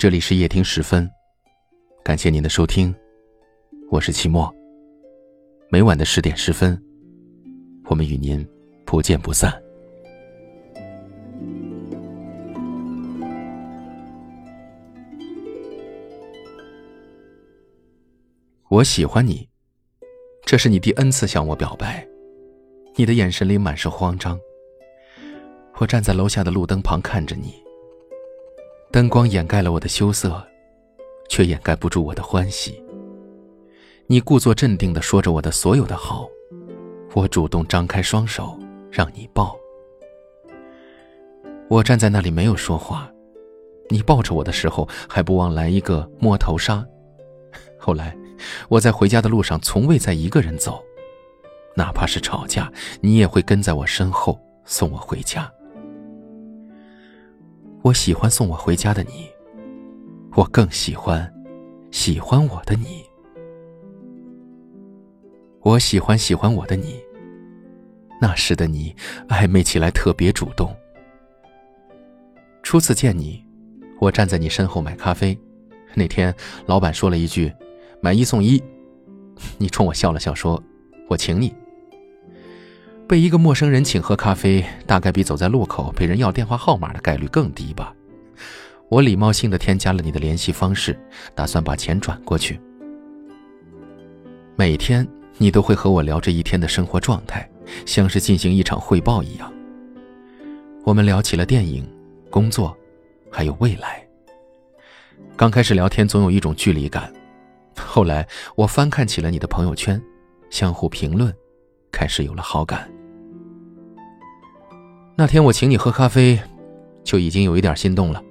这里是夜听时分，感谢您的收听，我是期末。每晚的十点十分，我们与您不见不散。我喜欢你，这是你第 N 次向我表白，你的眼神里满是慌张。我站在楼下的路灯旁看着你，灯光掩盖了我的羞涩，却掩盖不住我的欢喜。你故作镇定的说着我的所有的好，我主动张开双手让你抱。我站在那里没有说话，你抱着我的时候还不忘来一个摸头杀。后来。我在回家的路上从未再一个人走，哪怕是吵架，你也会跟在我身后送我回家。我喜欢送我回家的你，我更喜欢喜欢我的你。我喜欢喜欢我的你，那时的你暧昧起来特别主动。初次见你，我站在你身后买咖啡，那天老板说了一句。买一送一，你冲我笑了笑，说：“我请你。”被一个陌生人请喝咖啡，大概比走在路口被人要电话号码的概率更低吧。我礼貌性的添加了你的联系方式，打算把钱转过去。每天你都会和我聊这一天的生活状态，像是进行一场汇报一样。我们聊起了电影、工作，还有未来。刚开始聊天总有一种距离感。后来我翻看起了你的朋友圈，相互评论，开始有了好感。那天我请你喝咖啡，就已经有一点心动了。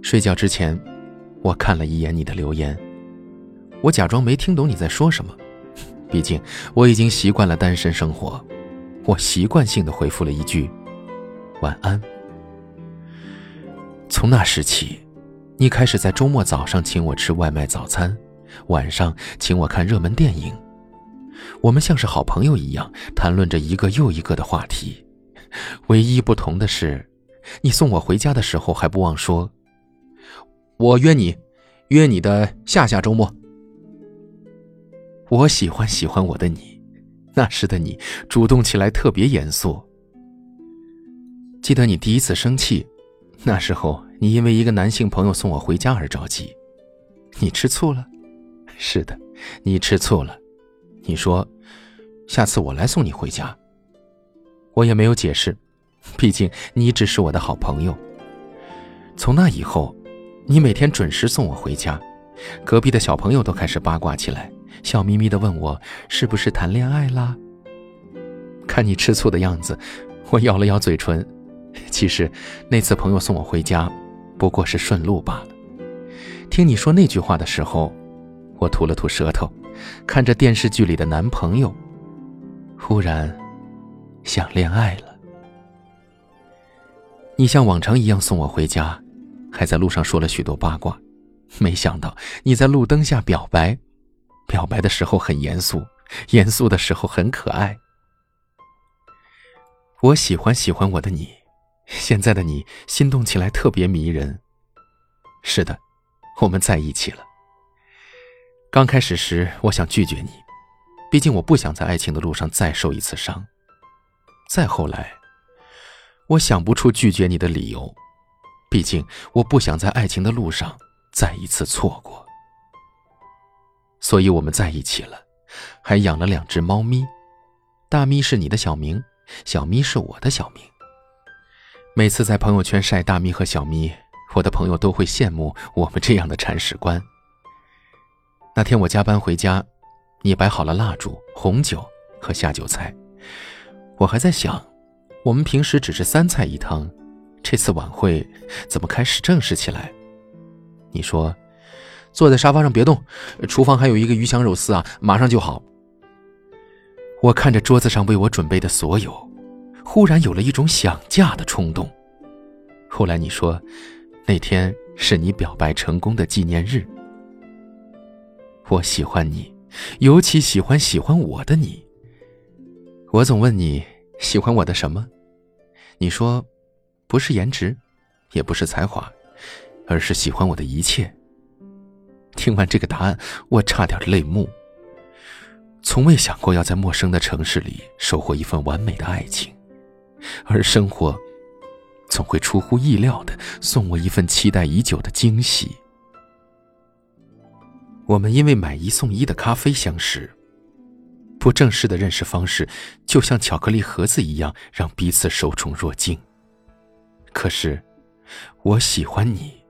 睡觉之前，我看了一眼你的留言，我假装没听懂你在说什么，毕竟我已经习惯了单身生活，我习惯性的回复了一句晚安。从那时起。你开始在周末早上请我吃外卖早餐，晚上请我看热门电影。我们像是好朋友一样谈论着一个又一个的话题。唯一不同的是，你送我回家的时候还不忘说：“我约你，约你的下下周末。”我喜欢喜欢我的你，那时的你主动起来特别严肃。记得你第一次生气，那时候。你因为一个男性朋友送我回家而着急，你吃醋了？是的，你吃醋了。你说，下次我来送你回家。我也没有解释，毕竟你只是我的好朋友。从那以后，你每天准时送我回家，隔壁的小朋友都开始八卦起来，笑眯眯的问我是不是谈恋爱啦。看你吃醋的样子，我咬了咬嘴唇。其实，那次朋友送我回家。不过是顺路罢了。听你说那句话的时候，我吐了吐舌头，看着电视剧里的男朋友，忽然想恋爱了。你像往常一样送我回家，还在路上说了许多八卦。没想到你在路灯下表白，表白的时候很严肃，严肃的时候很可爱。我喜欢喜欢我的你。现在的你心动起来特别迷人。是的，我们在一起了。刚开始时，我想拒绝你，毕竟我不想在爱情的路上再受一次伤。再后来，我想不出拒绝你的理由，毕竟我不想在爱情的路上再一次错过。所以我们在一起了，还养了两只猫咪，大咪是你的小名，小咪是我的小名。每次在朋友圈晒大咪和小咪，我的朋友都会羡慕我们这样的铲屎官。那天我加班回家，你摆好了蜡烛、红酒和下酒菜，我还在想，我们平时只是三菜一汤，这次晚会怎么开始正式起来？你说，坐在沙发上别动，厨房还有一个鱼香肉丝啊，马上就好。我看着桌子上为我准备的所有。忽然有了一种想嫁的冲动。后来你说，那天是你表白成功的纪念日。我喜欢你，尤其喜欢喜欢我的你。我总问你喜欢我的什么，你说，不是颜值，也不是才华，而是喜欢我的一切。听完这个答案，我差点泪目。从未想过要在陌生的城市里收获一份完美的爱情，而生活总会出乎意料的送我一份期待已久的惊喜。我们因为买一送一的咖啡相识，不正式的认识方式就像巧克力盒子一样，让彼此受宠若惊。可是，我喜欢你，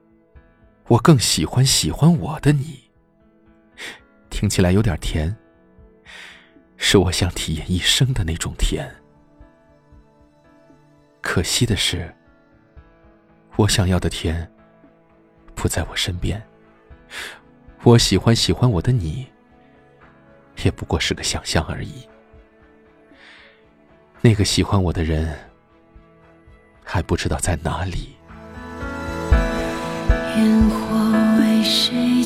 我更喜欢喜欢我的你。听起来有点甜。是我想体验一生的那种甜。可惜的是，我想要的甜不在我身边。我喜欢喜欢我的你，也不过是个想象而已。那个喜欢我的人，还不知道在哪里。烟火为谁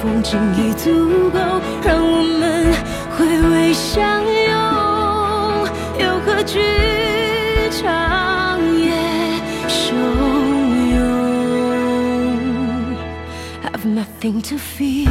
风景已足够让我们回味相拥，又何惧长夜汹涌？Have nothing to fear，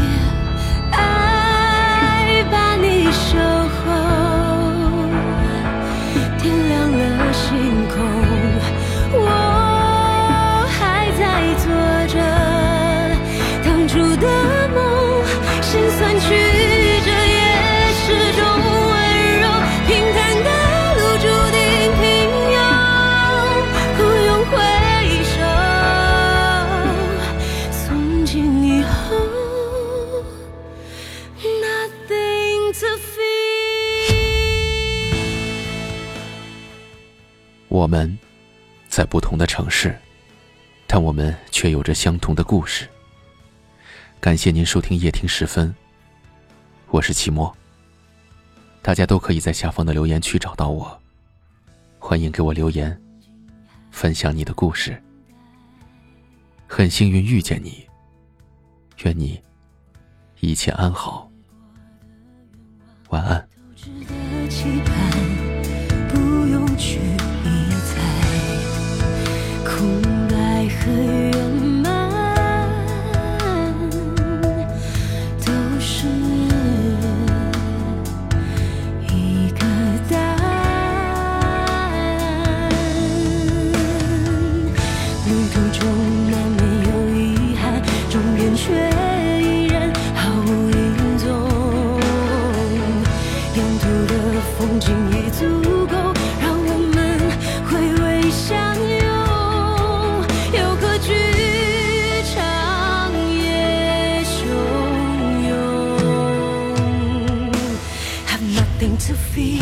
在不同的城市，但我们却有着相同的故事。感谢您收听夜听时分，我是齐墨。大家都可以在下方的留言区找到我，欢迎给我留言，分享你的故事。很幸运遇见你，愿你一切安好，晚安。中难免有遗憾终点却依然毫无影踪沿途的风景已足够让我们回味相拥。有个剧场也汹涌。Have nothing to fear